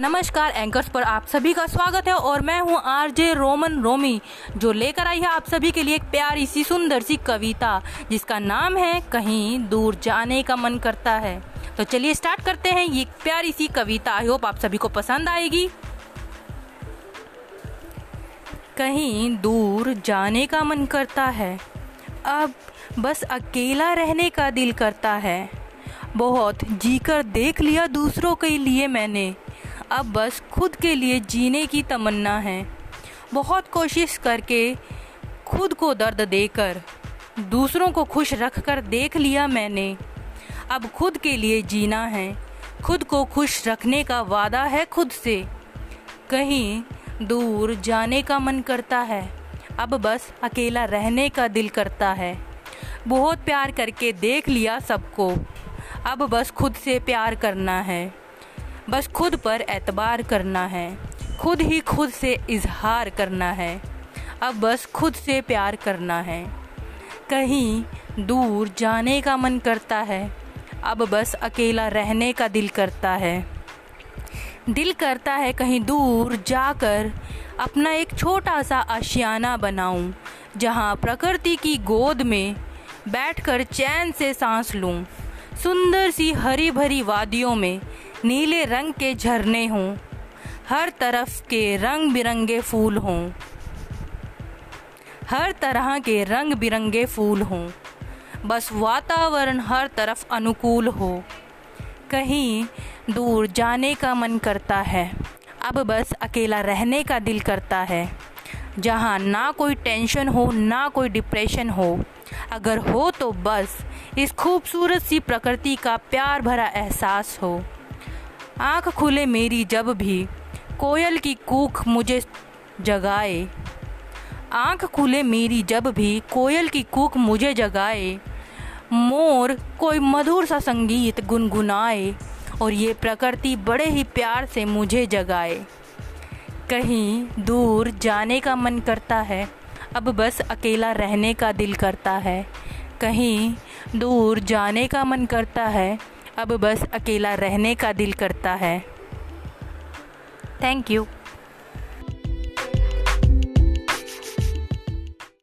नमस्कार एंकर्स पर आप सभी का स्वागत है और मैं हूँ आरजे रोमन रोमी, जो लेकर आई है आप सभी के लिए एक प्यारी सी, सुंदर सी कविता, जिसका नाम है कहीं दूर जाने का मन करता है। तो चलिए स्टार्ट करते हैं ये प्यारी सी कविता। आई होप आप सभी को पसंद आएगी। कहीं दूर जाने का मन करता है, अब बस अकेला रहने का दिल करता है। बहुत जीकर देख लिया दूसरों के लिए मैंने अब बस खुद के लिए जीने की तमन्ना है। बहुत कोशिश करके खुद को दर्द देकर, दूसरों को खुश रख कर देख लिया मैंने। अब खुद के लिए जीना है। खुद को खुश रखने का वादा है खुद से। कहीं दूर जाने का मन करता है। अब बस अकेला रहने का दिल करता है। बहुत प्यार करके देख लिया सबको। अब बस खुद से प्यार करना है। बस खुद पर एतबार करना है। खुद ही खुद से इजहार करना है। अब बस खुद से प्यार करना है। कहीं दूर जाने का मन करता है। अब बस अकेला रहने का दिल करता है। दिल करता है कहीं दूर जाकर अपना एक छोटा सा आशियाना बनाऊँ, जहाँ प्रकृति की गोद में बैठकर चैन से सांस लूँ। सुंदर सी हरी भरी वादियों में नीले रंग के झरने हों। हर तरफ़ के रंग बिरंगे फूल हों। हर तरह के रंग बिरंगे फूल हों। बस वातावरण हर तरफ़ अनुकूल हो। कहीं दूर जाने का मन करता है। अब बस अकेला रहने का दिल करता है। जहाँ ना कोई टेंशन हो, ना कोई डिप्रेशन हो। अगर हो तो बस इस खूबसूरत सी प्रकृति का प्यार भरा एहसास हो। आँख खुले मेरी जब भी। कोयल की कूख मुझे जगाए। आँख खुले मेरी जब भी। कोयल की कूख मुझे जगाए। मोर कोई मधुर सा संगीत गुनगुनाए और ये प्रकृति बड़े ही प्यार से मुझे जगाए। कहीं दूर जाने का मन करता है, अब बस अकेला रहने का दिल करता है। कहीं दूर जाने का मन करता है अब बस अकेला रहने का दिल करता है। Thank you